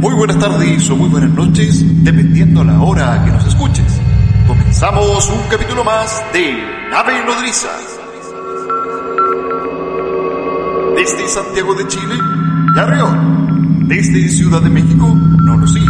Muy buenas tardes o muy buenas noches, dependiendo la hora que nos escuches. Comenzamos un capítulo más de Nave Nodriza. Desde Santiago de Chile, Yarrión. Desde Ciudad de México, no lo sé.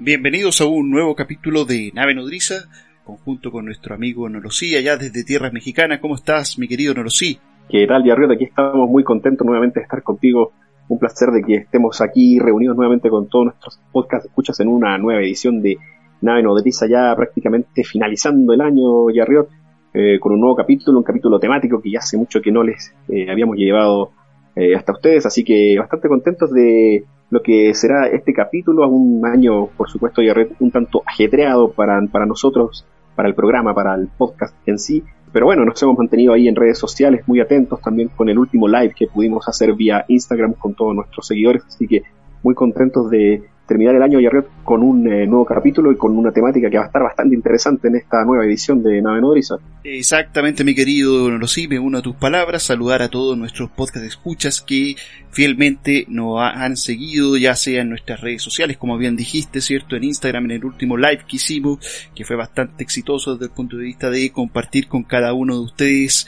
Bienvenidos a un nuevo capítulo de Nave Nodriza, conjunto con nuestro amigo Nolosí, allá desde tierras mexicanas. ¿Cómo estás, mi querido Nolosí? ¿Qué tal, Yarriot? Aquí estamos muy contentos nuevamente de estar contigo. Un placer de que estemos aquí reunidos nuevamente con todos nuestros podcast escuchas en una nueva edición de Nave Nodriza, ya prácticamente finalizando el año, Yarriot, eh, con un nuevo capítulo, un capítulo temático que ya hace mucho que no les eh, habíamos llevado eh, hasta ustedes, así que bastante contentos de lo que será este capítulo, a un año, por supuesto, un tanto ajetreado para, para nosotros, para el programa, para el podcast en sí. Pero bueno, nos hemos mantenido ahí en redes sociales muy atentos también con el último live que pudimos hacer vía Instagram con todos nuestros seguidores, así que muy contentos de, terminar el año Yarriot con un eh, nuevo capítulo y con una temática que va a estar bastante interesante en esta nueva edición de Nave Nodriza. Exactamente, mi querido Nolosí, me uno a tus palabras, saludar a todos nuestros podcast escuchas que fielmente nos han seguido, ya sea en nuestras redes sociales, como bien dijiste, ¿cierto? En Instagram, en el último live que hicimos, que fue bastante exitoso desde el punto de vista de compartir con cada uno de ustedes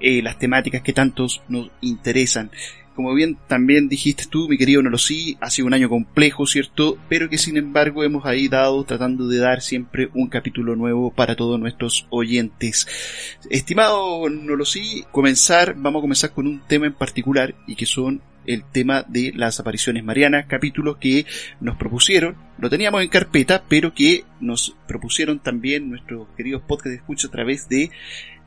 eh, las temáticas que tantos nos interesan como bien también dijiste tú, mi querido Nolosí, ha sido un año complejo, ¿cierto? Pero que sin embargo hemos ahí dado, tratando de dar siempre un capítulo nuevo para todos nuestros oyentes. Estimado Nolosí, comenzar, vamos a comenzar con un tema en particular y que son el tema de las apariciones marianas, capítulos que nos propusieron, lo teníamos en carpeta, pero que nos propusieron también nuestros queridos podcast de escucha a través de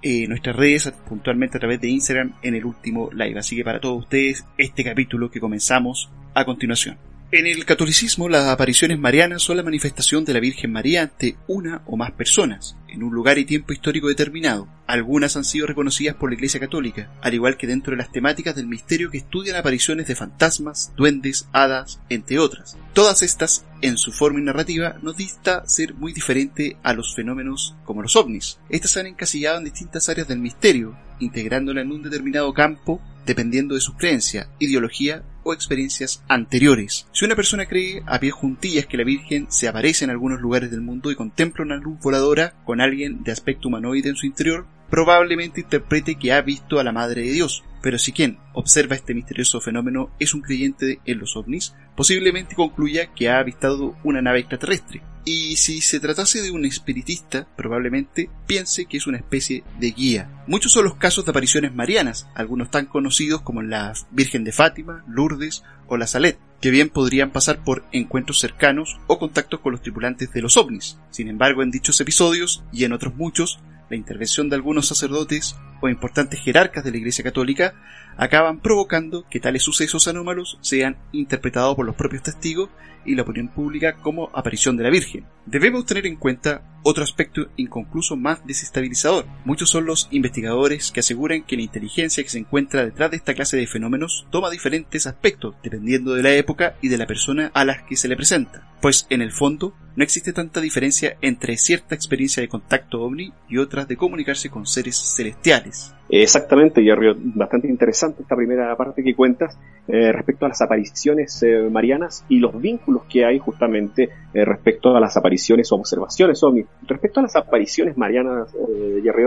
eh, nuestras redes, puntualmente a través de Instagram en el último live. Así que para todos ustedes, este capítulo que comenzamos a continuación. En el catolicismo, las apariciones marianas son la manifestación de la Virgen María ante una o más personas, en un lugar y tiempo histórico determinado. Algunas han sido reconocidas por la Iglesia Católica, al igual que dentro de las temáticas del misterio que estudian apariciones de fantasmas, duendes, hadas, entre otras. Todas estas, en su forma y narrativa, nos dista ser muy diferente a los fenómenos como los ovnis. Estas se han encasillado en distintas áreas del misterio, integrándola en un determinado campo dependiendo de su creencia, ideología o experiencias anteriores. Si una persona cree a pie juntillas que la Virgen se aparece en algunos lugares del mundo y contempla una luz voladora con alguien de aspecto humanoide en su interior, probablemente interprete que ha visto a la Madre de Dios. Pero si quien observa este misterioso fenómeno es un creyente en los ovnis, posiblemente concluya que ha avistado una nave extraterrestre. Y si se tratase de un espiritista, probablemente piense que es una especie de guía. Muchos son los casos de apariciones marianas, algunos tan conocidos como la Virgen de Fátima, Lourdes o la Salet, que bien podrían pasar por encuentros cercanos o contactos con los tripulantes de los ovnis. Sin embargo, en dichos episodios y en otros muchos, la intervención de algunos sacerdotes o importantes jerarcas de la Iglesia Católica acaban provocando que tales sucesos anómalos sean interpretados por los propios testigos y la opinión pública como aparición de la Virgen. Debemos tener en cuenta otro aspecto inconcluso más desestabilizador. Muchos son los investigadores que aseguran que la inteligencia que se encuentra detrás de esta clase de fenómenos toma diferentes aspectos dependiendo de la época y de la persona a la que se le presenta, pues en el fondo no existe tanta diferencia entre cierta experiencia de contacto ovni y otras de comunicarse con seres celestiales. Exactamente, Jerry, bastante interesante esta primera parte que cuentas eh, respecto a las apariciones eh, marianas y los vínculos que hay justamente eh, respecto a las apariciones o observaciones ovni. Respecto a las apariciones marianas, eh, Jerry,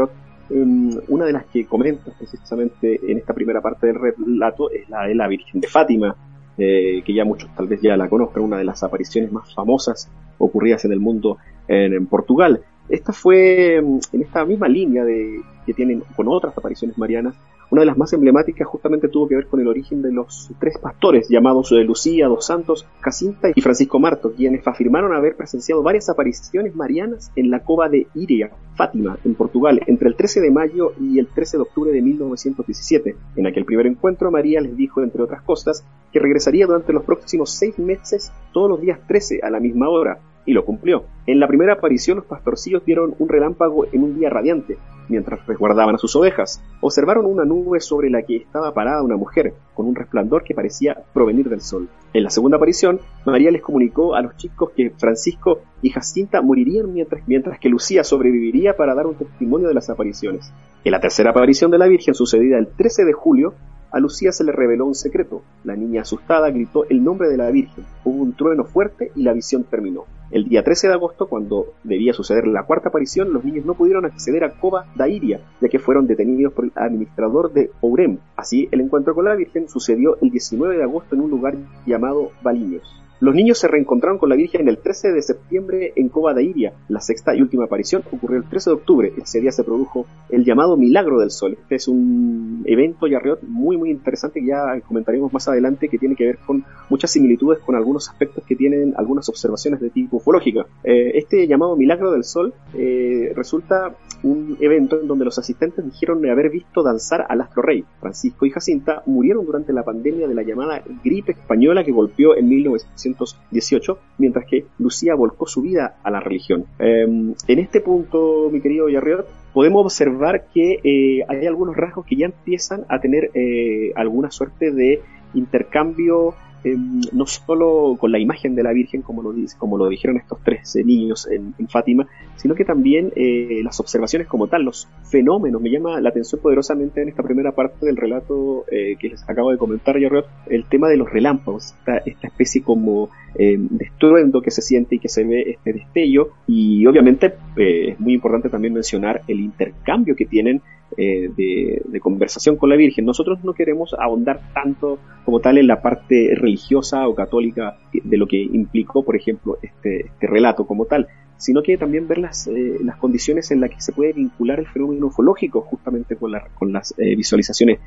em, una de las que comentas precisamente en esta primera parte del relato es la de la Virgen de Fátima, que ya muchos tal vez ya la conozcan, una de las apariciones más famosas ocurridas en el mundo en, Portugal. Esta fue mm, en esta misma línea de, que tienen con otras apariciones marianas. Una de las más emblemáticas justamente tuvo que ver con el origen de los tres pastores llamados eh, Lucía, Dos Santos, Jacinta y Francisco Marto, quienes afirmaron haber presenciado varias apariciones marianas en la cova de Iria, Fátima, en Portugal, entre el 13 de mayo y el 13 de octubre de 1917. En aquel primer encuentro, María les dijo, entre otras cosas, que regresaría durante los próximos seis meses todos los días 13 a la misma hora, y lo cumplió. En la primera aparición los pastorcillos vieron un relámpago en un día radiante, mientras resguardaban a sus ovejas. Observaron una nube sobre la que estaba parada una mujer, con un resplandor que parecía provenir del sol. En la segunda aparición, María les comunicó a los chicos que Francisco y Jacinta morirían mientras, que Lucía sobreviviría para dar un testimonio de las apariciones. En la tercera aparición de la Virgen, sucedida el 13 de julio, a Lucía se le reveló un secreto. La niña asustada gritó el nombre de la Virgen. Hubo un trueno fuerte y la visión terminó. El día 13 de agosto, cuando debía suceder la cuarta aparición, los niños no pudieron acceder a Cova Dairia, ya que fueron detenidos por el administrador de Ourem. Así, el encuentro con la Virgen sucedió el 19 de agosto en un lugar llamado Baliños. Los niños se reencontraron con la Virgen el 13 de septiembre en Cova de Iria. La sexta y última aparición ocurrió el 13 de octubre. Ese día se produjo el llamado Milagro del Sol. Este es un evento yarriot muy muy interesante que ya comentaremos más adelante que tiene que ver con muchas similitudes con algunos aspectos que tienen algunas observaciones de tipo ufológica. Eh, este llamado Milagro del Sol eh, resulta un evento en donde los asistentes dijeron haber visto danzar al astro rey. Francisco y Jacinta murieron durante la pandemia de la llamada gripe española que golpeó en 1900 18, mientras que Lucía volcó su vida a la religión. Em, en este punto, mi querido Yarriot, podemos observar que eh, hay algunos rasgos que ya empiezan a tener eh, alguna suerte de intercambio Em, no solo con la imagen de la Virgen, como lo, como lo dijeron estos tres eh, niños en, Fátima, sino que también eh, las observaciones como tal, los fenómenos. Me llama la atención poderosamente en esta primera parte del relato eh, que les acabo de comentar, el tema de los relámpagos, esta, esta especie como em, de estruendo que se siente y que se ve este destello. Y obviamente es muy importante también mencionar el intercambio que tienen eh, de, conversación con la Virgen. Nosotros no queremos ahondar tanto como tal en la parte religiosa o católica de lo que implicó, por ejemplo, este, este relato como tal, sino que también ver las, eh, las condiciones en las que se puede vincular el fenómeno ufológico justamente con, con las eh, visualizaciones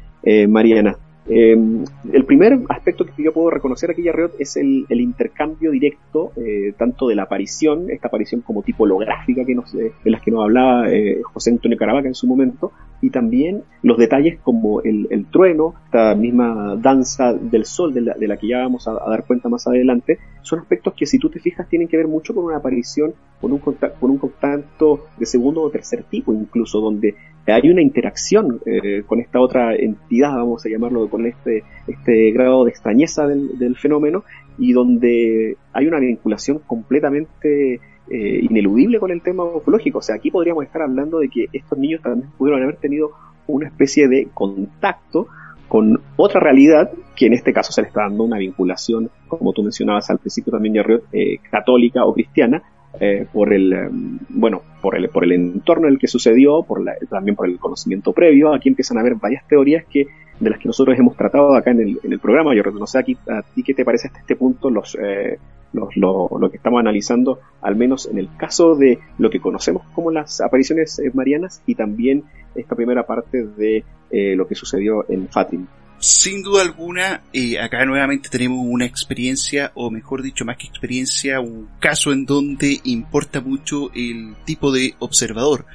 marianas. Em, el primer aspecto que yo puedo reconocer aquí, Yarriot, es el, intercambio directo, eh, tanto de la aparición, esta aparición como tipo holográfica que nos, eh, de las que nos hablaba eh, José Antonio Caravaca en su momento, y también los detalles como el, trueno, esta misma danza del sol de la, que ya vamos a, dar cuenta más adelante, son aspectos que si tú te fijas tienen que ver mucho con una aparición, con un, con un contacto de segundo o tercer tipo incluso, donde hay una interacción eh, con esta otra entidad, vamos a llamarlo, con este, este grado de extrañeza del, fenómeno y donde hay una vinculación completamente eh, ineludible con el tema ufológico. O sea, aquí podríamos estar hablando de que estos niños también pudieron haber tenido una especie de contacto con otra realidad que en este caso se le está dando una vinculación, como tú mencionabas al principio también, eh, católica o cristiana, eh, por el em, bueno por el por el entorno en el que sucedió por también por el conocimiento previo aquí empiezan a haber varias teorías que de las que nosotros hemos tratado acá en el, en el programa. Yo no sé a ti qué te parece hasta este punto los, eh, los lo, lo, que estamos analizando al menos en el caso de lo que conocemos como las apariciones eh, marianas y también esta primera parte de lo que sucedió en Fátima sin duda alguna, eh, acá nuevamente tenemos una experiencia, o mejor dicho, más que experiencia, un caso en donde importa mucho el tipo de observador.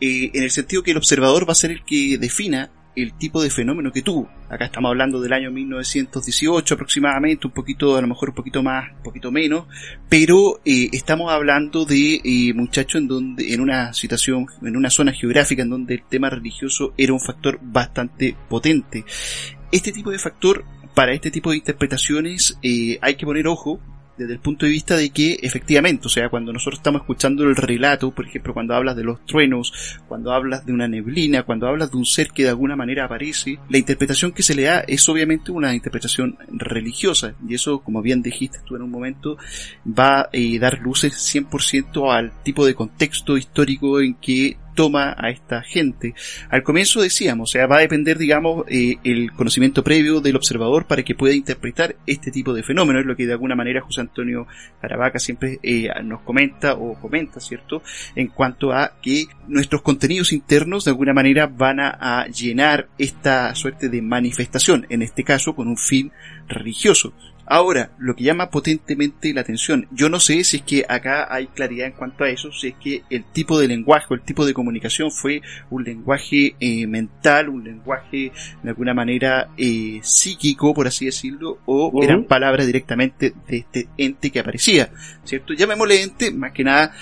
Eh, en el sentido que el observador va a ser el que defina el tipo de fenómeno que tuvo. Acá estamos hablando del año 1918 aproximadamente, un poquito, a lo mejor un poquito más, un poquito menos, pero eh, estamos hablando de eh, muchachos en donde, en una situación, en una zona geográfica en donde el tema religioso era un factor bastante potente. Este tipo de factor para este tipo de interpretaciones eh, hay que poner ojo desde el punto de vista de que efectivamente, o sea, cuando nosotros estamos escuchando el relato, por ejemplo, cuando hablas de los truenos, cuando hablas de una neblina, cuando hablas de un ser que de alguna manera aparece, la interpretación que se le da es obviamente una interpretación religiosa. Y eso, como bien dijiste tú en un momento, va a eh, dar luces 100% al tipo de contexto histórico en que toma a esta gente. Al comienzo decíamos, o sea, va a depender, digamos, eh, el conocimiento previo del observador para que pueda interpretar este tipo de fenómenos, es lo que de alguna manera José Antonio Caravaca siempre eh, nos comenta o comenta, ¿cierto? En cuanto a que nuestros contenidos internos de alguna manera van a, a llenar esta suerte de manifestación, en este caso con un fin religioso. Ahora, lo que llama potentemente la atención, yo no sé si es que acá hay claridad en cuanto a eso, si es que el tipo de lenguaje o el tipo de comunicación fue un lenguaje eh, mental, un lenguaje de alguna manera eh, psíquico, por así decirlo, o eran palabras directamente de este ente que aparecía, ¿cierto? Llamémosle ente, más que nada,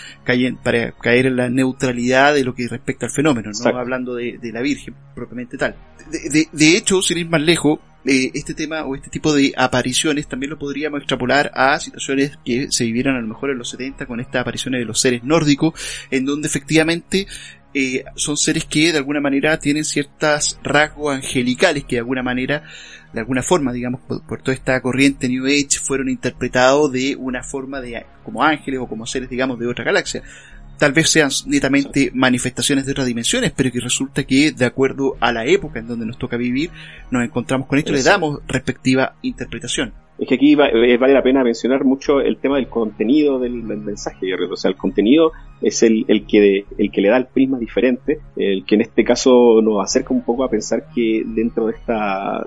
para caer en la neutralidad de lo que respecta al fenómeno, no hablando de, la Virgen propiamente tal. De, de hecho, sin ir más lejos, eh, este tema o este tipo de apariciones también lo podríamos extrapolar a situaciones que se vivieran a lo mejor en los 70 con estas apariciones de los seres nórdicos, en donde efectivamente eh, son seres que de alguna manera tienen ciertas rasgos angelicales que de alguna manera, de alguna forma, digamos, por, toda esta corriente New Age fueron interpretados de una forma de como ángeles o como seres, digamos, de otra galaxia tal vez sean netamente manifestaciones de otras dimensiones, pero que resulta que de acuerdo a la época en donde nos toca vivir, nos encontramos con esto y le damos respectiva interpretación. Es que aquí eh, vale la pena mencionar mucho el tema del contenido del, mensaje, o sea, el contenido es el, el, que, el que le da el prisma diferente, el que en este caso nos acerca un poco a pensar que dentro de esta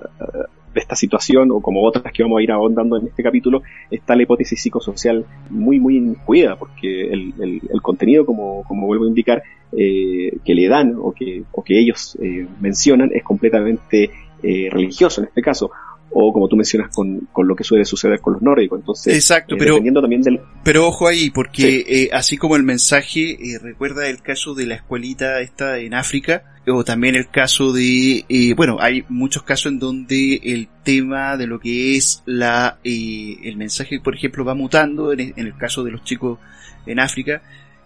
de esta situación, o como otras que vamos a ir ahondando en este capítulo, está la hipótesis psicosocial muy, muy incluida, porque el, el, contenido, como, como vuelvo a indicar, eh, que le dan o que, o que ellos eh, mencionan es completamente eh, religioso en este caso o como tú mencionas con, con, lo que suele suceder con los nórdicos. Entonces, Exacto, pero, dependiendo también del... pero ojo ahí, porque así como el mensaje recuerda el caso de la escuelita esta en África, o también el caso de, eh, bueno, hay muchos casos en donde el tema de lo que es la, eh, el mensaje, por ejemplo, va mutando, en, el caso de los chicos en África,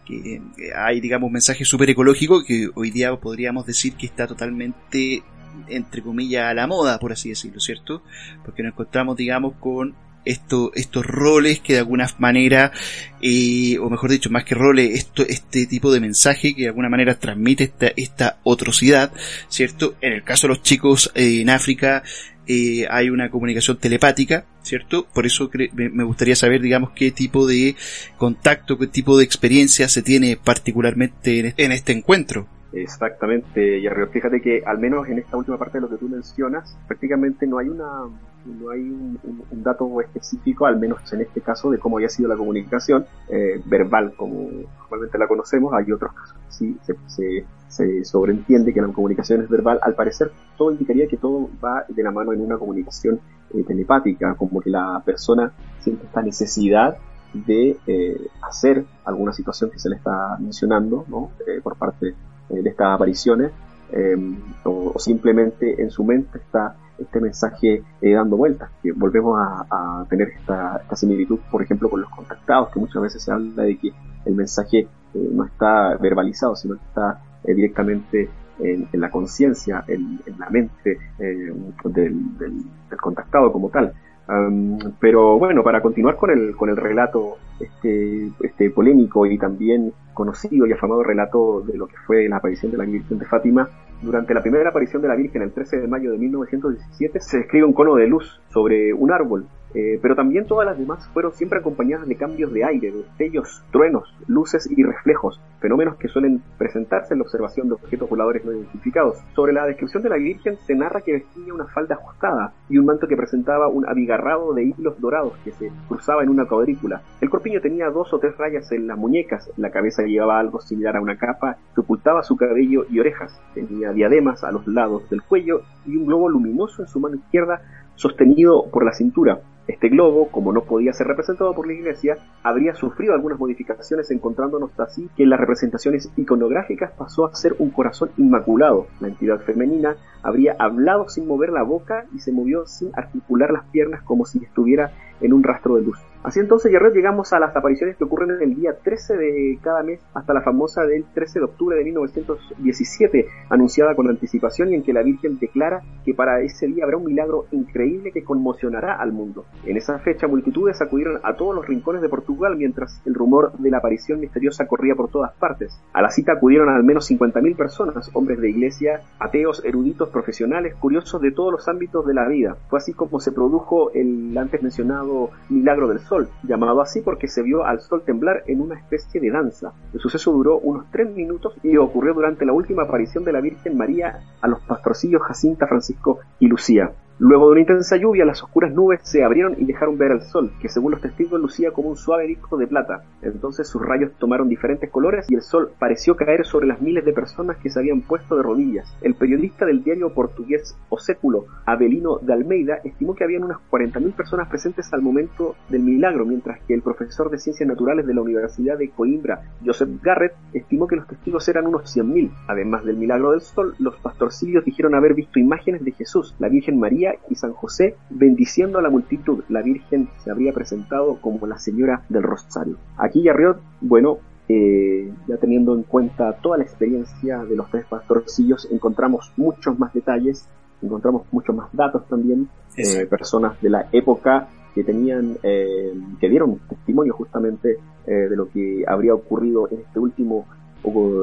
que eh, hay, digamos, mensajes súper ecológicos que hoy día podríamos decir que está totalmente, entre comillas, a la moda, por así decirlo, ¿cierto? Porque nos encontramos, digamos, con esto, estos roles que de alguna manera, eh, o mejor dicho, más que roles, esto, este tipo de mensaje que de alguna manera transmite esta, esta otrocidad, ¿cierto? En el caso de los chicos eh, en África, eh, hay una comunicación telepática, ¿cierto? Por eso me gustaría saber, digamos, qué tipo de contacto, qué tipo de experiencia se tiene particularmente en este encuentro. Exactamente, y Fíjate que al menos en esta última parte de lo que tú mencionas, prácticamente no hay una no hay un, dato específico, al menos en este caso, de cómo había sido la comunicación eh, verbal, como normalmente la conocemos. Hay otros casos sí se, se, sobreentiende que la comunicación es verbal. Al parecer, todo indicaría que todo va de la mano en una comunicación eh, telepática, como que la persona siente esta necesidad de eh, hacer alguna situación que se le está mencionando ¿no? por parte de estas apariciones, o, o simplemente en su mente está este mensaje eh, dando vueltas, que volvemos a, tener esta, similitud, por ejemplo, con los contactados, que muchas veces se habla de que el mensaje eh, no está verbalizado, sino que está eh, directamente en, la conciencia, en, la mente del, contactado como tal. Pero bueno, para continuar con el, con el relato este, este polémico y también conocido y afamado relato de lo que fue la aparición de la Virgen de Fátima, durante la primera aparición de la Virgen el 13 de mayo de 1917 se describe un cono de luz sobre un árbol eh, pero también todas las demás fueron siempre acompañadas de cambios de aire, de destellos, truenos, luces y reflejos, fenómenos que suelen presentarse en la observación de objetos voladores no identificados. Sobre la descripción de la Virgen se narra que vestía una falda ajustada y un manto que presentaba un abigarrado de hilos dorados que se cruzaba en una cuadrícula. El corpiño tenía dos o tres rayas en las muñecas, la cabeza llevaba algo similar a una capa que ocultaba su cabello y orejas, tenía diademas a los lados del cuello y un globo luminoso en su mano izquierda sostenido por la cintura. Este globo, como no podía ser representado por la iglesia, habría sufrido algunas modificaciones encontrándonos así que en las representaciones iconográficas pasó a ser un corazón inmaculado. La entidad femenina habría hablado sin mover la boca y se movió sin articular las piernas como si estuviera en un rastro de luz. Así entonces, Guerrero, llegamos a las apariciones que ocurren en el día 13 de cada mes hasta la famosa del 13 de octubre de 1917, anunciada con anticipación y en que la Virgen declara que para ese día habrá un milagro increíble que conmocionará al mundo. En esa fecha, multitudes acudieron a todos los rincones de Portugal mientras el rumor de la aparición misteriosa corría por todas partes. A la cita acudieron al menos 50.000 personas, hombres de iglesia, ateos, eruditos, profesionales, curiosos de todos los ámbitos de la vida. Fue así como se produjo el antes mencionado milagro del sol, llamado así porque se vio al sol temblar en una especie de danza. El suceso duró unos tres minutos y ocurrió durante la última aparición de la Virgen María a los pastorcillos Jacinta, Francisco y Lucía. Luego de una intensa lluvia, las oscuras nubes se abrieron y dejaron ver al sol, que según los testigos lucía como un suave disco de plata. Entonces sus rayos tomaron diferentes colores y el sol pareció caer sobre las miles de personas que se habían puesto de rodillas. El periodista del diario portugués O Século, Abelino de Almeida, estimó que habían unas 40.000 personas presentes al momento del milagro, mientras que el profesor de Ciencias Naturales de la Universidad de Coimbra, Joseph Garrett, estimó que los testigos eran unos 100.000. Además del milagro del sol, los pastorcillos dijeron haber visto imágenes de Jesús, la Virgen María, y San José bendiciendo a la multitud. La Virgen se habría presentado como la Señora del Rosario. Aquí Yarriot, bueno, eh, ya teniendo en cuenta toda la experiencia de los tres pastorcillos, encontramos muchos más detalles, encontramos muchos más datos también, eh, personas de la época que tenían, eh, que dieron testimonio justamente de lo que habría ocurrido en este último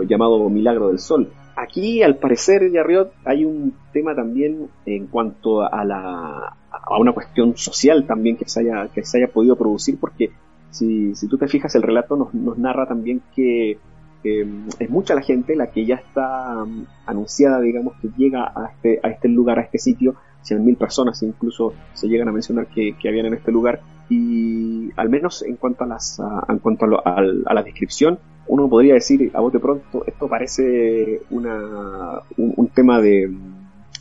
llamado Milagro del Sol. Aquí, al parecer, Yarriot, hay un tema también en cuanto a la a una cuestión social también que se haya que se haya podido producir, porque si, si tú te fijas, el relato nos, nos narra también que es mucha la gente la que ya está um, anunciada, digamos, que llega a este, a este lugar, a este sitio, 100.000 personas incluso se llegan a mencionar que, que, habían en este lugar, y al menos en cuanto a, las, en cuanto a, a la descripción, uno podría decir a bote pronto, esto parece una, un, tema de,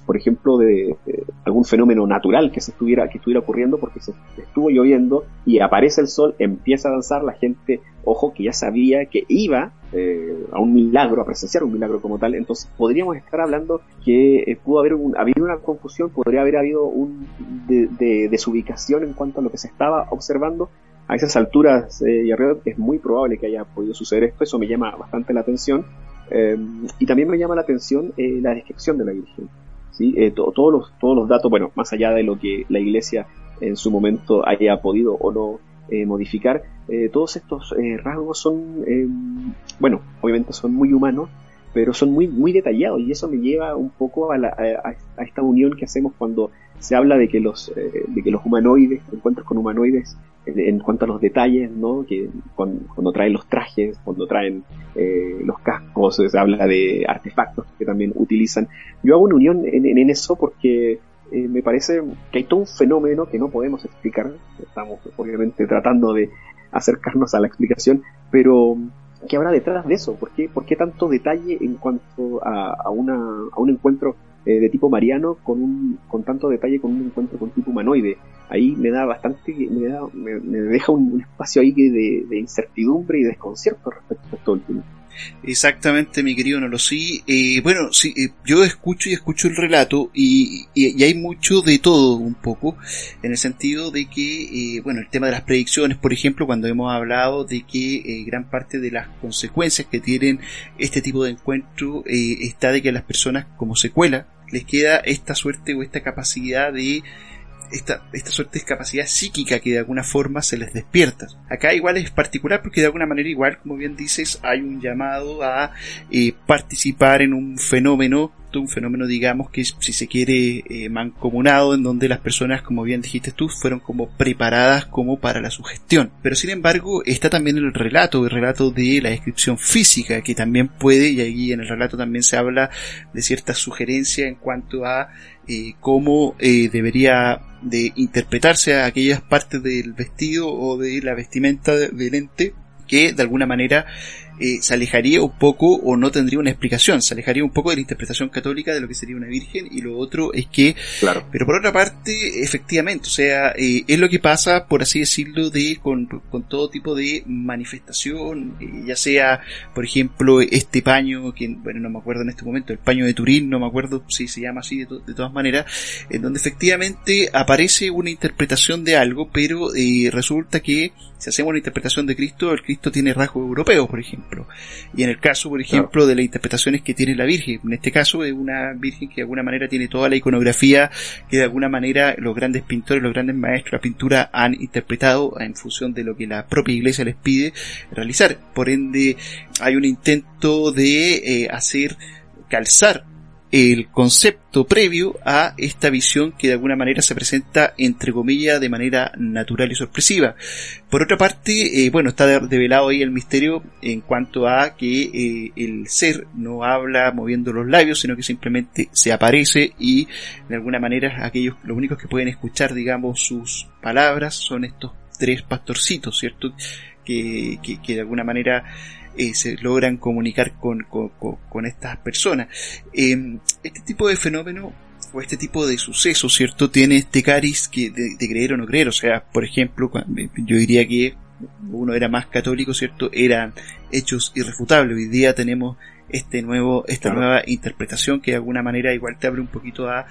por ejemplo, de, algún fenómeno natural que se estuviera, que estuviera ocurriendo porque se estuvo lloviendo y aparece el sol, empieza a danzar, la gente, ojo, que ya sabía que iba eh, a un milagro, a presenciar un milagro como tal, entonces podríamos estar hablando que eh, pudo haber un, habido una confusión, podría haber habido un de, desubicación en cuanto a lo que se estaba observando, a esas alturas eh, es muy probable que haya podido suceder esto, eso me llama bastante la atención. Eh, y también me llama la atención eh, la descripción de la Virgen. ¿sí? Eh, todos, los, todos los datos, bueno, más allá de lo que la Iglesia en su momento haya podido o no modificar, todos estos rasgos son, bueno, obviamente son muy humanos, pero son muy, muy detallados y eso me lleva un poco a, a, esta unión que hacemos cuando se habla de que los, de que los humanoides, encuentros con humanoides, en cuanto a los detalles, ¿no? Que cuando, traen los trajes, cuando traen eh, los cascos, se habla de artefactos que también utilizan. Yo hago una unión en, eso porque eh, me parece que hay todo un fenómeno que no podemos explicar. Estamos obviamente tratando de acercarnos a la explicación, pero ¿qué habrá detrás de eso? ¿Por qué, por qué tanto detalle en cuanto a, a, una, a un encuentro eh, de tipo mariano con, un, con tanto detalle con un encuentro con tipo humanoide. Ahí me da bastante, me, da, me, deja un, espacio ahí de, de, incertidumbre y desconcierto respecto a esto último. Exactamente, mi querido no lo sí. Eh, bueno, sí, eh, yo escucho y escucho el relato y, y, hay mucho de todo un poco, en el sentido de que, eh, bueno, el tema de las predicciones, por ejemplo, cuando hemos hablado de que gran parte de las consecuencias que tienen este tipo de encuentro está de que las personas como secuela les queda esta suerte o esta capacidad de esta, esta suerte de capacidad psíquica que de alguna forma se les despierta. Acá igual es particular porque de alguna manera igual, como bien dices, hay un llamado a eh, participar en un fenómeno un fenómeno digamos que si se quiere eh, mancomunado en donde las personas como bien dijiste tú fueron como preparadas como para la sugestión. Pero sin embargo está también el relato el relato de la descripción física que también puede y ahí en el relato también se habla de cierta sugerencia en cuanto a eh, cómo eh, debería de interpretarse aquellas partes del vestido o de la vestimenta del ente que de alguna manera eh, se alejaría un poco o no tendría una explicación, se alejaría un poco de la interpretación católica de lo que sería una virgen y lo otro es que, claro. pero por otra parte, efectivamente, o sea, eh, es lo que pasa, por así decirlo, de con, con todo tipo de manifestación, eh, ya sea, por ejemplo, este paño, que, bueno, no me acuerdo en este momento, el paño de Turín, no me acuerdo si se llama así de, de todas maneras, en donde efectivamente aparece una interpretación de algo, pero resulta que si hacemos una interpretación de Cristo, el Cristo tiene rasgos europeos, por ejemplo. Y en el caso, por ejemplo, de las interpretaciones que tiene la Virgen, en este caso es una Virgen que de alguna manera tiene toda la iconografía que de alguna manera los grandes pintores, los grandes maestros de la pintura han interpretado en función de lo que la propia iglesia les pide realizar. Por ende, hay un intento de eh, hacer calzar el concepto previo a esta visión que de alguna manera se presenta entre comillas de manera natural y sorpresiva. Por otra parte, eh, bueno, está develado ahí el misterio en cuanto a que eh, el ser no habla moviendo los labios, sino que simplemente se aparece y de alguna manera aquellos, los únicos que pueden escuchar, digamos, sus palabras son estos tres pastorcitos, ¿cierto? Que, que, que de alguna manera eh, se logran comunicar con, con, estas personas. Eh, este tipo de fenómeno o este tipo de suceso, ¿cierto? Tiene este cariz que de, de, creer o no creer. O sea, por ejemplo, yo diría que uno era más católico, ¿cierto? Eran hechos irrefutables. Hoy día tenemos este nuevo, esta claro. nueva interpretación que de alguna manera igual te abre un poquito a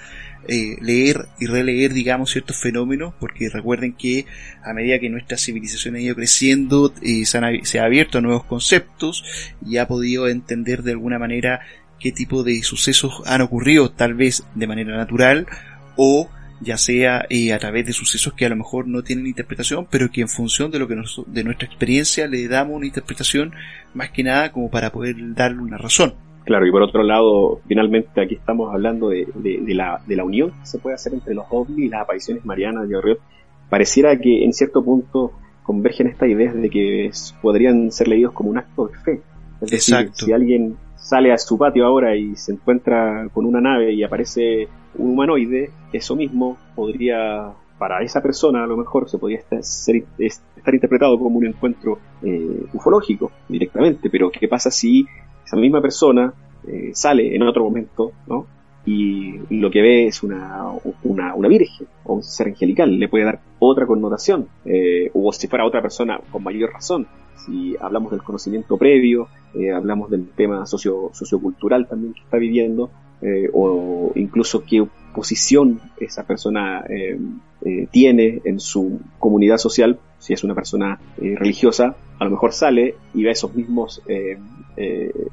eh, leer y releer, digamos, ciertos fenómenos, porque recuerden que a medida que nuestra civilización ha ido creciendo, eh, se, han, se ha abierto a nuevos conceptos y ha podido entender de alguna manera qué tipo de sucesos han ocurrido, tal vez de manera natural o ya sea eh, a través de sucesos que a lo mejor no tienen interpretación, pero que en función de lo que nos, de nuestra experiencia le damos una interpretación más que nada como para poder darle una razón. Claro, y por otro lado, finalmente aquí estamos hablando de, de, de, la, de la unión que se puede hacer entre los ovnis y las apariciones marianas de Orriot. Pareciera que en cierto punto convergen estas ideas de que podrían ser leídos como un acto de fe. Es decir, Exacto. si alguien sale a su patio ahora y se encuentra con una nave y aparece un humanoide, eso mismo podría, para esa persona a lo mejor, se podría estar, interpretado como un encuentro eh, ufológico directamente, pero ¿qué pasa si esa misma persona eh, sale en otro momento, ¿no? Y lo que ve es una, una, una, virgen o un ser angelical, le puede dar otra connotación, eh, o si fuera otra persona con mayor razón. Si hablamos del conocimiento previo, eh, hablamos del tema socio, sociocultural también que está viviendo, eh, o incluso qué posición esa persona eh, eh, tiene en su comunidad social, si es una persona eh, religiosa, a lo mejor sale y ve esos mismos,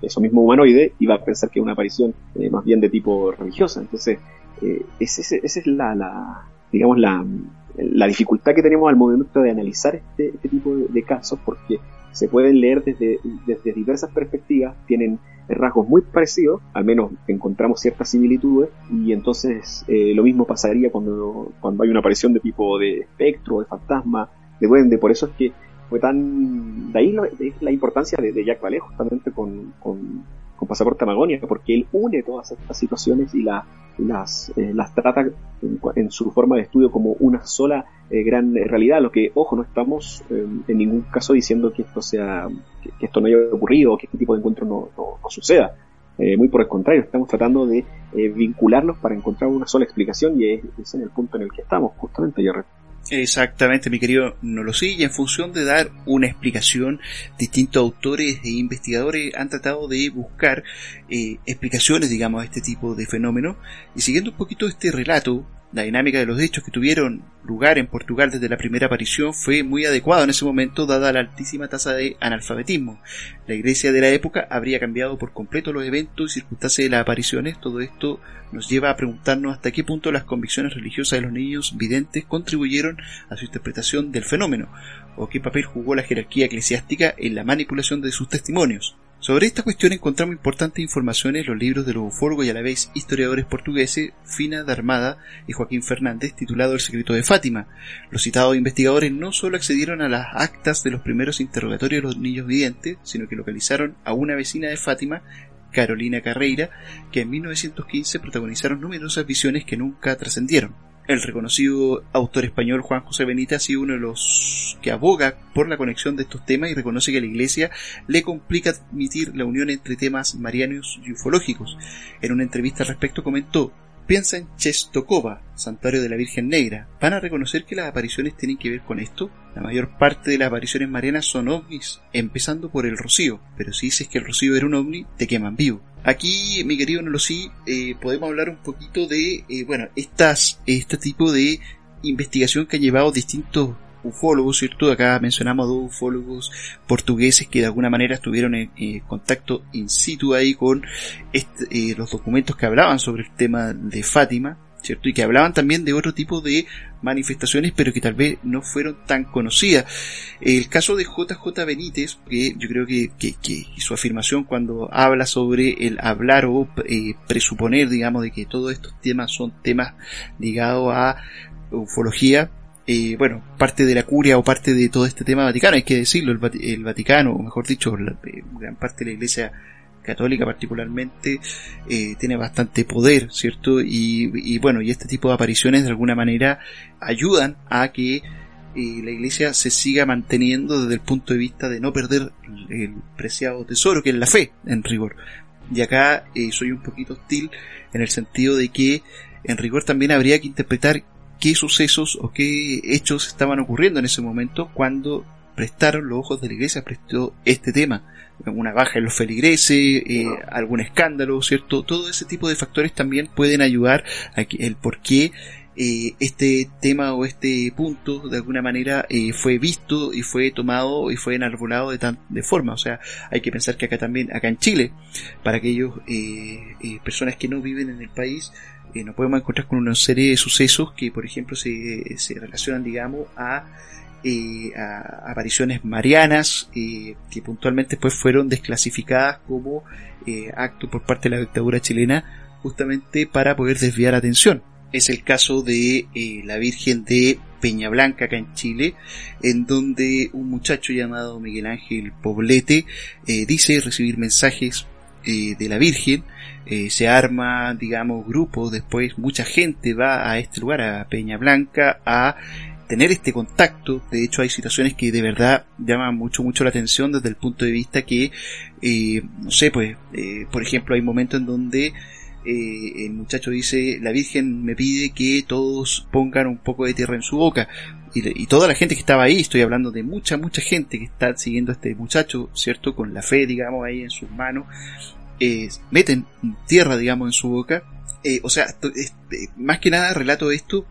esos mismos humanoides y va a pensar que es una aparición más bien de tipo religiosa. Entonces, esa ese es la, la, digamos, la, la dificultad que tenemos al momento de analizar este, este tipo de casos, porque se pueden leer desde, desde diversas perspectivas, tienen rasgos muy parecidos, al menos encontramos ciertas similitudes, y entonces eh, lo mismo pasaría cuando, cuando hay una aparición de tipo de espectro, de fantasma, de duende, por eso es que fue tan... De ahí la, la importancia de, de Jack Valé justamente con, con, con Pasaporte Amagonia, porque él une todas estas situaciones y la, las, eh, las trata en, en, su forma de estudio como una sola eh, gran realidad, lo que, ojo, no estamos eh, en ningún caso diciendo que esto sea, que, esto no haya ocurrido, que este tipo de encuentro no, no, suceda. Muy por el contrario, estamos tratando de vincularlos para encontrar una sola explicación y es, es, en el punto en el que estamos, justamente, Jerry. Exactamente, mi querido no lo sigue. En función de dar una explicación, distintos autores e investigadores han tratado de buscar eh, explicaciones, digamos, a este tipo de fenómeno. Y siguiendo un poquito este relato, la dinámica de los hechos que tuvieron lugar en Portugal desde la primera aparición fue muy adecuado en ese momento dada la altísima tasa de analfabetismo. La iglesia de la época habría cambiado por completo los eventos y circunstancias de las apariciones. Todo esto nos lleva a preguntarnos hasta qué punto las convicciones religiosas de los niños videntes contribuyeron a su interpretación del fenómeno, o qué papel jugó la jerarquía eclesiástica en la manipulación de sus testimonios. Sobre esta cuestión encontramos importantes informaciones en los libros de los ufólogos y a la vez historiadores portugueses Fina de Armada y Joaquín Fernández titulado El secreto de Fátima. Los citados investigadores no solo accedieron a las actas de los primeros interrogatorios de los niños videntes, sino que localizaron a una vecina de Fátima, Carolina Carreira, que en 1915 protagonizaron numerosas visiones que nunca trascendieron. El reconocido autor español Juan José Benítez ha sido uno de los que aboga por la conexión de estos temas y reconoce que la Iglesia le complica admitir la unión entre temas marianos y ufológicos. En una entrevista al respecto comentó Piensa en Chestokova, santuario de la Virgen Negra. ¿Van a reconocer que las apariciones tienen que ver con esto? La mayor parte de las apariciones marianas son ovnis, empezando por el rocío. Pero si dices que el rocío era un ovni, te queman vivo. Aquí, mi querido Nolosí, eh, podemos hablar un poquito de, eh, bueno, estas, este tipo de investigación que han llevado distintos ufólogos, ¿cierto? Acá mencionamos dos ufólogos portugueses que de alguna manera estuvieron en eh, contacto in situ ahí con este, eh, los documentos que hablaban sobre el tema de Fátima. ¿Cierto? Y que hablaban también de otro tipo de manifestaciones, pero que tal vez no fueron tan conocidas. El caso de JJ Benítez, que yo creo que, que, su afirmación cuando habla sobre el hablar o eh, presuponer, digamos, de que todos estos temas son temas ligados a ufología, eh, bueno, parte de la curia o parte de todo este tema vaticano, hay que decirlo, el, Vaticano, o mejor dicho, eh, gran parte de la iglesia católica particularmente eh, tiene bastante poder, ¿cierto? Y, bueno, y este tipo de apariciones de alguna manera ayudan a que eh, la iglesia se siga manteniendo desde el punto de vista de no perder el preciado tesoro que es la fe, en rigor. Y acá eh, soy un poquito hostil en el sentido de que en rigor también habría que interpretar qué sucesos o qué hechos estaban ocurriendo en ese momento cuando prestaron los ojos de la iglesia, prestó este tema una baja en los feligreses, eh, algún escándalo, ¿cierto? Todo ese tipo de factores también pueden ayudar a que el por qué eh, este tema o este punto de alguna manera eh, fue visto y fue tomado y fue enarbolado de, tan, de forma. O sea, hay que pensar que acá también, acá en Chile, para aquellos personas que no viven en el país, nos podemos encontrar con una serie de sucesos que, por ejemplo, se, se relacionan, digamos, a eh, apariciones marianas eh, que puntualmente pues fueron desclasificadas como eh, acto por parte de la dictadura chilena justamente para poder desviar atención. Es el caso de la Virgen de Peña Blanca acá en Chile, en donde un muchacho llamado Miguel Ángel Poblete dice recibir mensajes de la Virgen, se arma, digamos, grupos, después mucha gente va a este lugar, a Peña Blanca, a tener este contacto. De hecho, hay situaciones que de verdad llaman mucho, mucho la atención desde el punto de vista que, eh, no sé, pues, eh, por ejemplo, hay momentos en donde eh, el muchacho dice, la Virgen me pide que todos pongan un poco de tierra en su boca. Y, toda la gente que estaba ahí, estoy hablando de mucha, mucha gente que está siguiendo a este muchacho, ¿cierto? Con la fe, digamos, ahí en sus manos, meten tierra, digamos, en su boca. o sea, más que nada relato esto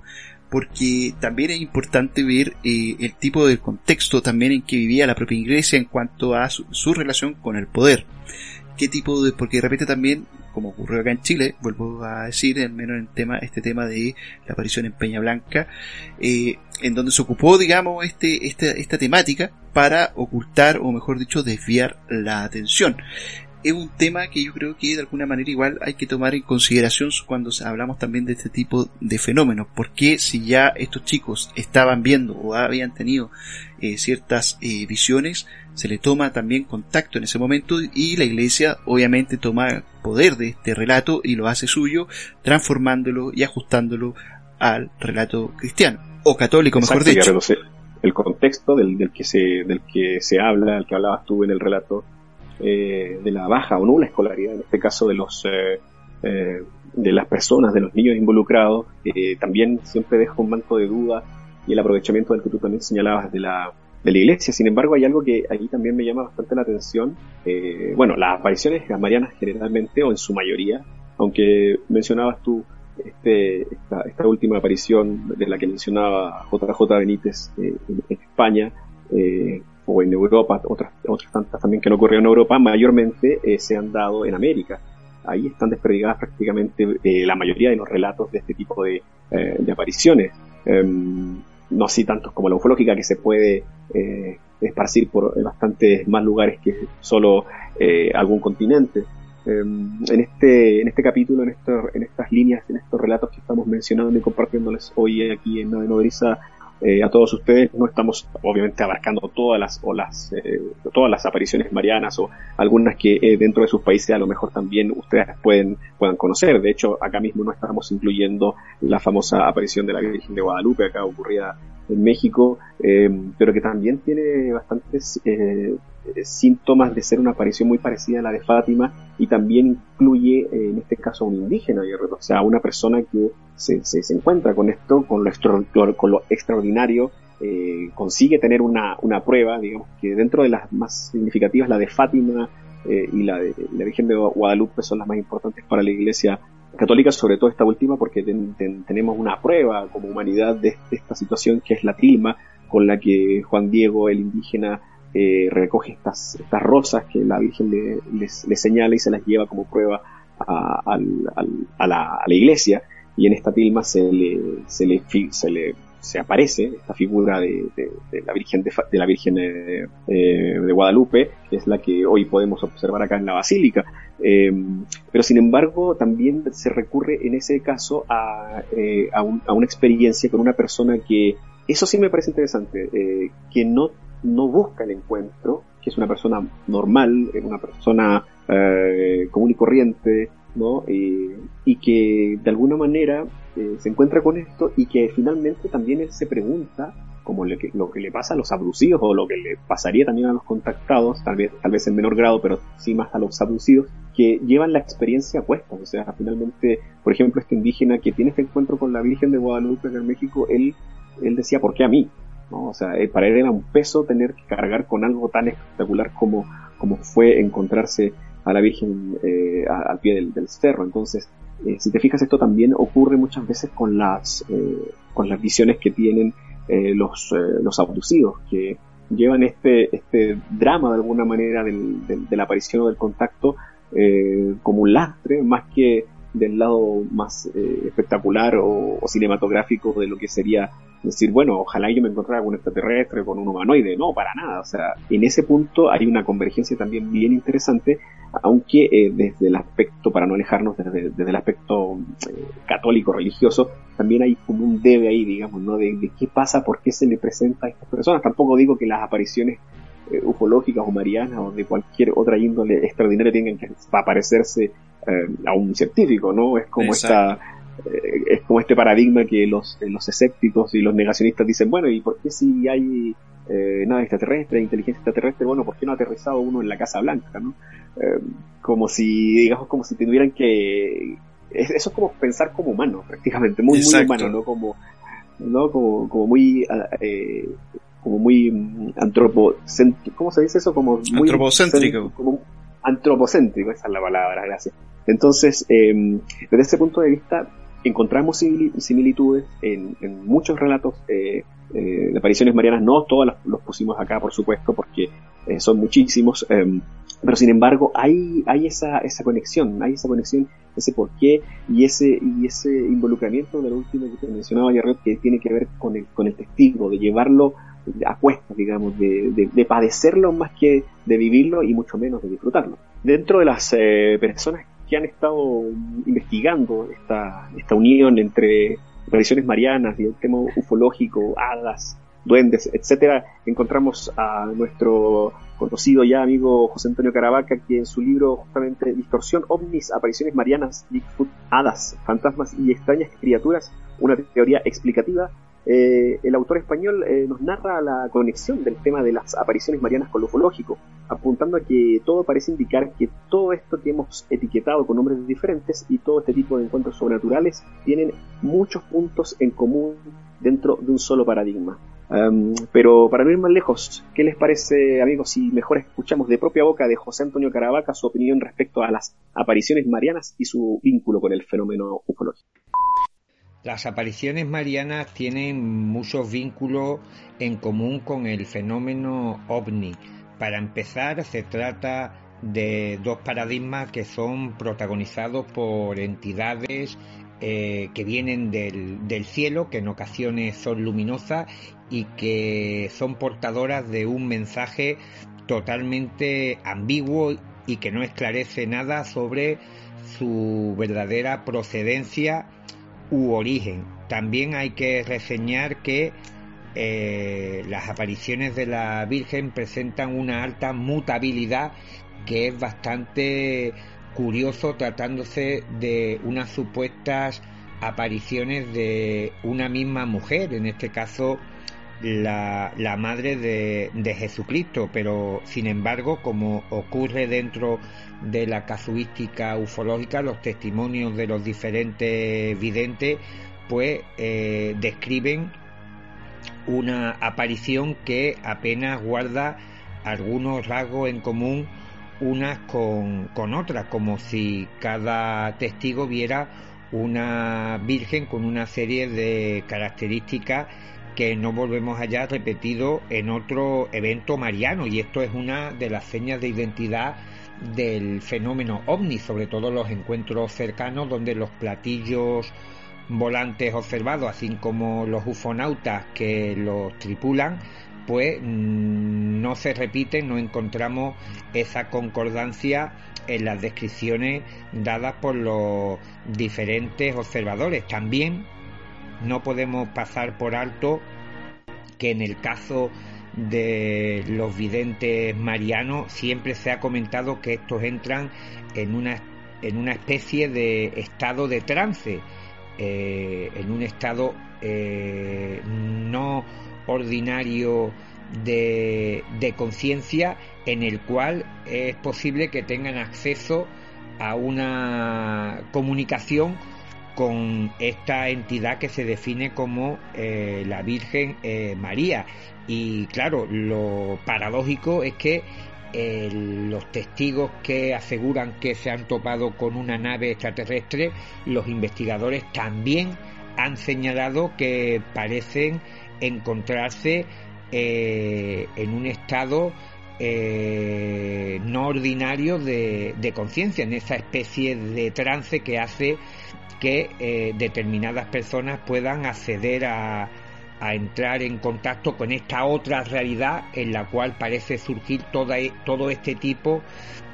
porque también es importante ver eh, el tipo de contexto también en que vivía la propia iglesia en cuanto a su, relación con el poder. ¿Qué tipo de, porque de repente también, como ocurrió acá en Chile, vuelvo a decir, al menos en tema, este tema de la aparición en Peña Blanca, eh, en donde se ocupó, digamos, este, esta, esta temática para ocultar, o mejor dicho, desviar la atención es un tema que yo creo que de alguna manera igual hay que tomar en consideración cuando hablamos también de este tipo de fenómenos. Porque si ya estos chicos estaban viendo o habían tenido eh, ciertas eh, visiones, se le toma también contacto en ese momento y la iglesia obviamente toma poder de este relato y lo hace suyo, transformándolo y ajustándolo al relato cristiano o católico, mejor dicho. El contexto del, del, que se, del que se habla, el que hablabas tú en el relato, eh, de la baja o nula escolaridad, en este caso de los eh, eh, de las personas, de los niños involucrados, también siempre deja un manto de duda y el aprovechamiento del que tú también señalabas de la, de la iglesia. Sin embargo, hay algo que aquí también me llama bastante la atención. bueno, las apariciones marianas generalmente, o en su mayoría, aunque mencionabas tú este, esta, última aparición de la que mencionaba JJ Benítez en, España, eh, o en Europa, otras, otras tantas también que no ocurrieron en Europa, mayormente eh, se han dado en América. Ahí están desperdigadas prácticamente eh, la mayoría de los relatos de este tipo de, eh, apariciones. Em, no así tantos como la ufológica, que se puede esparcir por bastantes más lugares que solo algún continente. Em, en, este, en este capítulo, en, en estas líneas, en estos relatos que estamos mencionando y compartiéndoles hoy aquí en Nodriza, eh, a todos ustedes. No estamos obviamente abarcando todas las o las, eh, todas las apariciones marianas o algunas que eh, dentro de sus países a lo mejor también ustedes pueden, puedan conocer. De hecho, acá mismo no estamos incluyendo la famosa aparición de la Virgen de Guadalupe, acá ocurrida en México, pero que también tiene bastantes síntomas de ser una aparición muy parecida a la de Fátima y también incluye en este caso a un indígena, o sea, una persona que se, se, encuentra con esto, con lo, con lo extraordinario, eh, consigue tener una, una, prueba, digamos que dentro de las más significativas, la de Fátima eh, y la de la Virgen de Guadalupe son las más importantes para la Iglesia católica, sobre todo esta última, porque tenemos una prueba como humanidad de, esta situación que es la tilma con la que Juan Diego, el indígena, eh, recoge estas, estas rosas que la Virgen le, señala y se las lleva como prueba a, a, la, a la, iglesia y en esta tilma se le, se le, se le se aparece esta figura de, la Virgen de, la Virgen eh, de, Guadalupe, que es la que hoy podemos observar acá en la Basílica. Eh, pero sin embargo, también se recurre en ese caso a, eh, a, una experiencia con una persona que, eso sí me parece interesante, que no, no busca el encuentro, que es una persona normal, una persona común y corriente, ¿no? y que de alguna manera eh, se encuentra con esto y que finalmente también él se pregunta, como lo que, lo que le pasa a los abducidos o lo que le pasaría también a los contactados, tal vez, tal vez en menor grado, pero sí más a los abducidos, que llevan la experiencia puesta. O sea, finalmente, por ejemplo, este indígena que tiene este encuentro con la Virgen de Guadalupe en México, él, él decía, ¿por qué a mí? ¿No? O sea, eh, para él era un peso tener que cargar con algo tan espectacular como, como fue encontrarse a la Virgen eh, al pie del, del cerro. Entonces, eh, si te fijas, esto también ocurre muchas veces con las, eh, con las visiones que tienen los, los abducidos, que llevan este, este drama de alguna manera del, de la aparición o del contacto como un lastre, más que del lado más espectacular o, cinematográfico de lo que sería decir, bueno, ojalá yo me encontrara con un extraterrestre, con un humanoide. No, para nada. O sea, en ese punto hay una convergencia también bien interesante aunque eh, desde el aspecto, para no alejarnos desde, el aspecto eh, católico religioso, también hay como un debe ahí, digamos, ¿no? De, qué pasa, por qué se le presenta a estas personas. Tampoco digo que las apariciones eh, ufológicas o marianas o de cualquier otra índole extraordinaria tengan que aparecerse a un científico, ¿no? Es como esta es como este paradigma que los, los escépticos y los negacionistas dicen, bueno, ¿y por qué si hay eh, nada extraterrestre, inteligencia extraterrestre, bueno, ¿por qué no ha aterrizado uno en la Casa Blanca? ¿no? Eh, como si, digamos, como si tuvieran que... eso es como pensar como humano, prácticamente, muy, muy humano, ¿no? Como, ¿no? Como, como muy... Eh, como muy antropocéntrico, ¿cómo se dice eso? Como muy antropocéntrico. Como antropocéntrico, esa es la palabra, gracias. Entonces, desde ese punto de vista, encontramos similitudes en, muchos relatos eh, eh, de apariciones marianas, no todos los, pusimos acá, por supuesto, porque eh, son muchísimos, em, pero sin embargo hay, hay esa, esa conexión, hay esa conexión, ese porqué y ese, y ese involucramiento de lo último que te mencionaba ya que tiene que ver con el, con el testigo, de llevarlo a cuestas, digamos, de, de, padecerlo más que de vivirlo y mucho menos de disfrutarlo. Dentro de las eh, personas que han estado investigando esta, esta unión entre tradiciones marianas y el tema ufológico, hadas, duendes, etcétera, encontramos a nuestro conocido ya amigo José Antonio Caravaca, que en su libro justamente Distorsión, ovnis, apariciones marianas, Bigfoot, hadas, fantasmas y extrañas criaturas, una teoría explicativa, eh, el autor español eh, nos narra la conexión del tema de las apariciones marianas con lo ufológico, apuntando a que todo parece indicar que todo esto que hemos etiquetado con nombres diferentes y todo este tipo de encuentros sobrenaturales tienen muchos puntos en común dentro de un solo paradigma. pero para no ir más lejos, ¿qué les parece, amigos, si mejor escuchamos de propia boca de José Antonio Caravaca su opinión respecto a las apariciones marianas y su vínculo con el fenómeno ufológico? Las apariciones marianas tienen muchos vínculos en común con el fenómeno ovni. Para empezar, se trata de dos paradigmas que son protagonizados por entidades eh, que vienen del, del, cielo, que en ocasiones son luminosas y que son portadoras de un mensaje totalmente ambiguo y que no esclarece nada sobre su verdadera procedencia u origen. También hay que reseñar que eh, las apariciones de la Virgen presentan una alta mutabilidad que es bastante curioso tratándose de unas supuestas apariciones de una misma mujer, en este caso la, la madre de, de, Jesucristo, pero sin embargo, como ocurre dentro de la casuística ufológica, los testimonios de los diferentes videntes, pues eh, describen una aparición que apenas guarda algunos rasgos en común unas con, con otras, como si cada testigo viera una virgen con una serie de características que no volvemos allá repetido en otro evento mariano y esto es una de las señas de identidad del fenómeno ovni, sobre todo los encuentros cercanos donde los platillos volantes observados, así como los ufonautas que los tripulan, pues mm, no se repiten, no encontramos esa concordancia en las descripciones dadas por los diferentes observadores. También no podemos pasar por alto que en el caso de los videntes marianos siempre se ha comentado que estos entran en una, en una especie de estado de trance, eh, en un estado eh, no ordinario de, de conciencia en el cual es posible que tengan acceso a una comunicación con esta entidad que se define como eh, la Virgen eh, María. Y claro, lo paradójico es que eh, los testigos que aseguran que se han topado con una nave extraterrestre, los investigadores también han señalado que parecen encontrarse en un estado no ordinario de, de conciencia, en esa especie de trance que hace que eh, determinadas personas puedan acceder a, a, entrar en contacto con esta otra realidad en la cual parece surgir toda, e, todo este tipo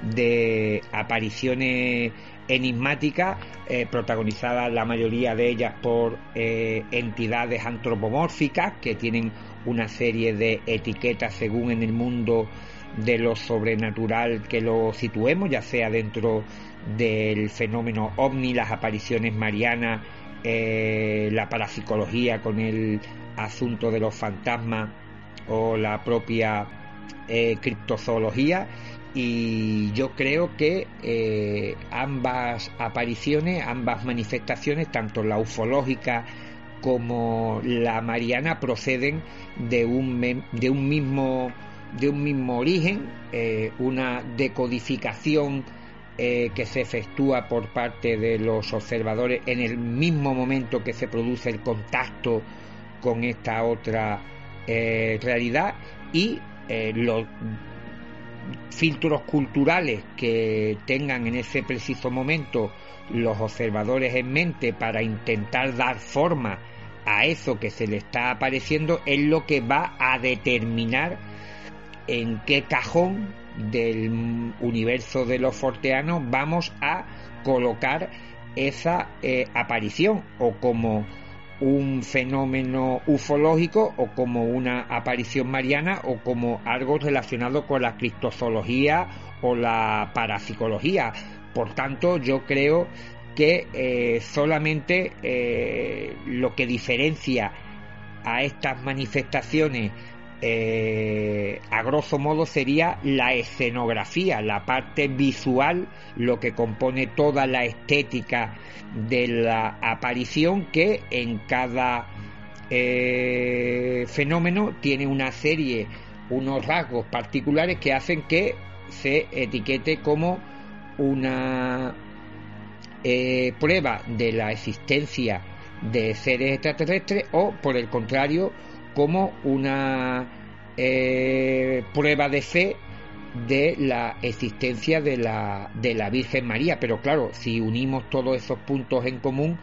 de apariciones enigmáticas, eh, protagonizadas la mayoría de ellas por eh, entidades antropomórficas que tienen una serie de etiquetas según en el mundo de lo sobrenatural que lo situemos, ya sea dentro del fenómeno ovni, las apariciones marianas, eh, la parapsicología con el asunto de los fantasmas o la propia eh, criptozoología. Y yo creo que eh, ambas apariciones, ambas manifestaciones, tanto la ufológica como la mariana, proceden de un, de un mismo de un mismo origen, una decodificación eh, que se efectúa por parte de los observadores en el mismo momento que se produce el contacto con esta otra eh, realidad y eh, los filtros culturales que tengan en ese preciso momento los observadores en mente para intentar dar forma a eso que se le está apareciendo es lo que va a determinar en qué cajón del universo de los forteanos vamos a colocar esa eh, aparición o como un fenómeno ufológico o como una aparición mariana o como algo relacionado con la criptozoología o la parapsicología. Por tanto, yo creo que eh, solamente eh, lo que diferencia a estas manifestaciones eh, a grosso modo sería la escenografía, la parte visual, lo que compone toda la estética de la aparición que en cada eh, fenómeno tiene una serie, unos rasgos particulares que hacen que se etiquete como una eh, prueba de la existencia de seres extraterrestres o por el contrario como una eh, prueba de fe de la existencia de la, de la Virgen María. Pero claro, si unimos todos esos puntos en común,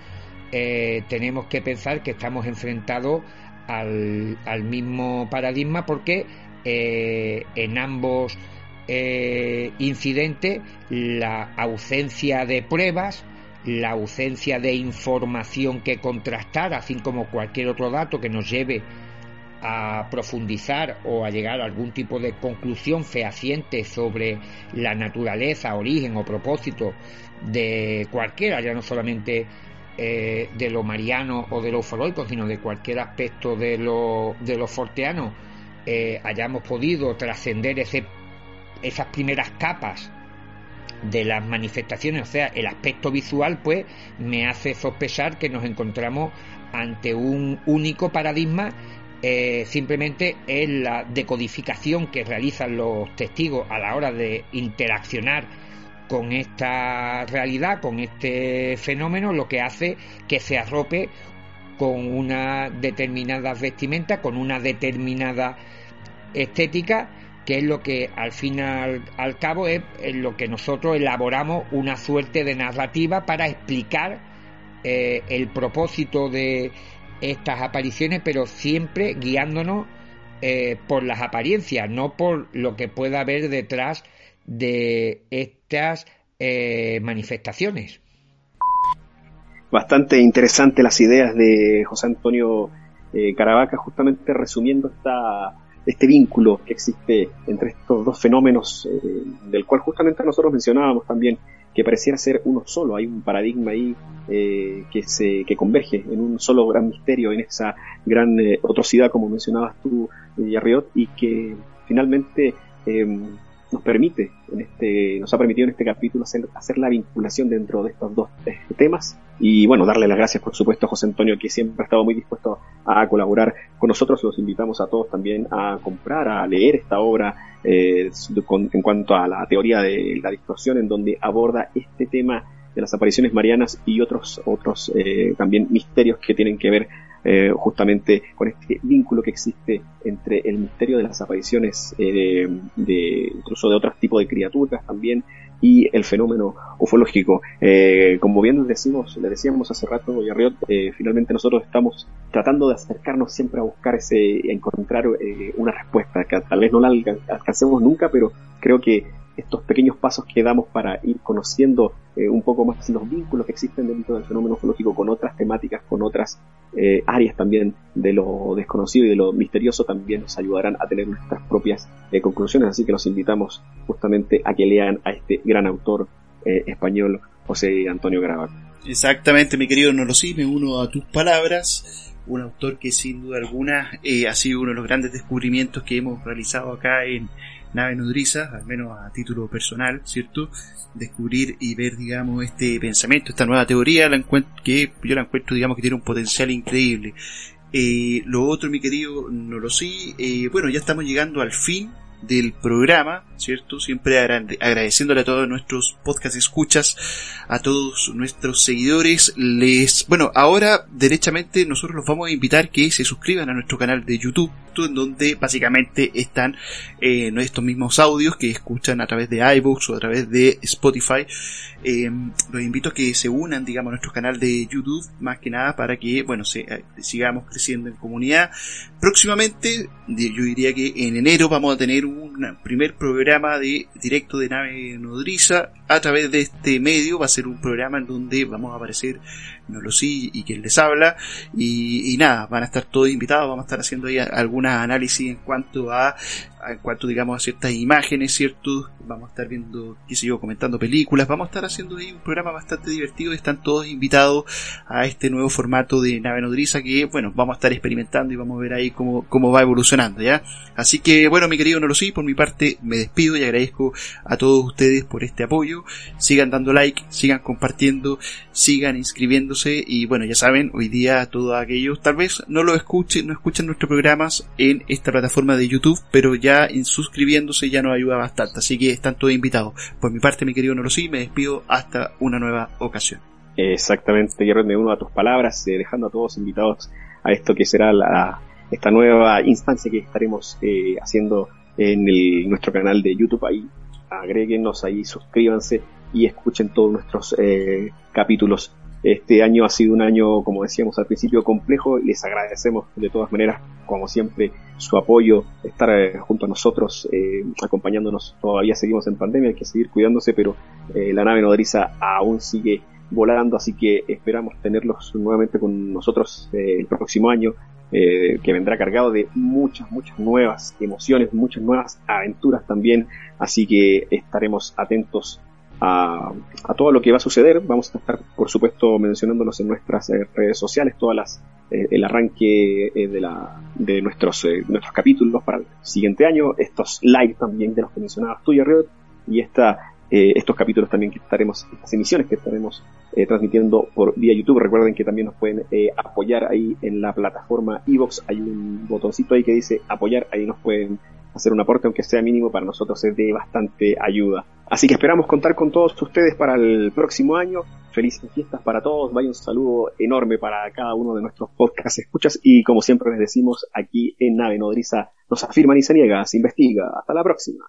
eh, tenemos que pensar que estamos enfrentados al, al mismo paradigma porque eh, en ambos incidentes la ausencia de pruebas, la ausencia de información que contrastar, así como cualquier otro dato que nos lleve a profundizar o a llegar a algún tipo de conclusión fehaciente sobre la naturaleza, origen o propósito de cualquiera, ya no solamente eh, de lo mariano o de lo ufológico, sino de cualquier aspecto de lo, de forteano, eh, hayamos podido trascender esas primeras capas de las manifestaciones, o sea, el aspecto visual, pues me hace sospechar que nos encontramos ante un único paradigma eh, simplemente es la decodificación que realizan los testigos a la hora de interaccionar con esta realidad, con este fenómeno, lo que hace que se arrope con una determinada vestimenta, con una determinada estética, que es lo que al final al cabo es, lo que nosotros elaboramos una suerte de narrativa para explicar eh, el propósito de estas apariciones, pero siempre guiándonos eh, por las apariencias, no por lo que pueda haber detrás de estas eh, manifestaciones. Bastante interesante las ideas de José Antonio Caravaca, justamente resumiendo esta, este vínculo que existe entre estos dos fenómenos, del cual justamente nosotros mencionábamos también que pareciera ser uno solo. Hay un paradigma ahí eh, que, se, que converge en un solo gran misterio, en esa gran eh, otrocidad, como mencionabas tú, Yarriot, y que finalmente em, nos permite, en este, nos ha permitido en este capítulo hacer, hacer la vinculación dentro de estos dos eh, temas. Y bueno, darle las gracias, por supuesto, a José Antonio, que siempre ha estado muy dispuesto a colaborar con nosotros. Los invitamos a todos también a comprar, a leer esta obra eh, en cuanto a la teoría de la distorsión, en donde aborda este tema de las apariciones marianas y otros, otros eh, también misterios que tienen que ver eh, justamente con este vínculo que existe entre el misterio de las apariciones eh, de, incluso de otros tipos de criaturas también y el fenómeno ufológico. Eh, como bien decimos, le decíamos hace rato, Yarriot, finalmente nosotros estamos tratando de acercarnos siempre a buscar ese, a encontrar una respuesta, que tal vez no la alcancemos nunca, pero creo que estos pequeños pasos que damos para ir conociendo eh, un poco más los vínculos que existen dentro del fenómeno ufológico con otras temáticas, con otras eh, áreas también de lo desconocido y de lo misterioso, también nos ayudarán a tener nuestras propias eh, conclusiones. Así que los invitamos justamente a que lean a este gran autor español, José Antonio Gravac. Exactamente, mi querido Nolosí, me uno a tus palabras. Un autor que sin duda alguna ha sido uno de los grandes descubrimientos que hemos realizado acá en, nave nodriza, al menos a título personal, ¿cierto? Descubrir y ver, digamos, este pensamiento, esta nueva teoría, la que yo la encuentro, digamos, que tiene un potencial increíble. Eh, lo otro, mi querido, no lo sé, eh, bueno, ya estamos llegando al fin del programa, ¿cierto? Siempre agradeciéndole a todos nuestros podcast escuchas, a todos nuestros seguidores. Les, bueno, ahora derechamente nosotros los vamos a invitar que se suscriban a nuestro canal de YouTube, en donde básicamente están eh, estos mismos audios que escuchan a través de iBooks o a través de Spotify. Eh, los invito a que se unan, digamos, a nuestro canal de YouTube, más que nada para que, bueno, se, eh, sigamos creciendo en comunidad. Próximamente, yo diría que en enero vamos a tener un primer programa de directo de nave nodriza a través de este medio. Va a ser un programa en donde vamos a aparecer no lo sí y quien les habla y, y, nada, van a estar todos invitados, vamos a estar haciendo ahí algunas análisis en cuanto a en cuanto digamos a ciertas imágenes, ¿cierto? Vamos a estar viendo, qué sé yo, comentando películas, vamos a estar haciendo ahí un programa bastante divertido, están todos invitados a este nuevo formato de nave nodriza que, bueno, vamos a estar experimentando y vamos a ver ahí cómo, cómo va evolucionando, ¿ya? Así que, bueno, mi querido Nolosí, por mi parte me despido y agradezco a todos ustedes por este apoyo, sigan dando like, sigan compartiendo, sigan inscribiéndose y, bueno, ya saben, hoy día todos aquellos, tal vez no lo escuchen, no escuchan nuestros programas en esta plataforma de YouTube, pero ya en suscribiéndose ya nos ayuda bastante. Así que están todos invitados. Por mi parte, mi querido Norosí, me despido hasta una nueva ocasión. Exactamente, yo me uno a tus palabras, eh, dejando a todos invitados a esto que será la, esta nueva instancia que estaremos eh, haciendo en nuestro canal de YouTube. Ahí agréguenos, ahí suscríbanse y escuchen todos nuestros eh, capítulos este año ha sido un año, como decíamos al principio, complejo y les agradecemos de todas maneras, como siempre, su apoyo, estar eh, junto a nosotros, eh, acompañándonos. Todavía seguimos en pandemia, hay que seguir cuidándose, pero eh, la nave nodriza aún sigue volando, así que esperamos tenerlos nuevamente con nosotros el próximo año, que vendrá cargado de muchas, muchas nuevas emociones, muchas nuevas aventuras también, así que estaremos atentos a, todo lo que va a suceder. Vamos a estar, por supuesto, mencionándolos en nuestras eh, redes sociales, todas las eh, el arranque eh, de, la, de nuestros, nuestros capítulos para el siguiente año, estos live también de los que mencionabas tú, Riot, y esta, estos capítulos también que estaremos, estas emisiones que estaremos transmitiendo por vía YouTube. Recuerden que también nos pueden apoyar ahí en la plataforma Evox. Hay un botoncito ahí que dice apoyar, ahí nos pueden hacer un aporte, aunque sea mínimo, para nosotros es de bastante ayuda. Así que esperamos contar con todos ustedes para el próximo año. Felices fiestas para todos. Vaya un saludo enorme para cada uno de nuestros podcasts escuchas. Y como siempre les decimos, aquí en Nave Nodriza nos afirman y se niega, se investiga. Hasta la próxima.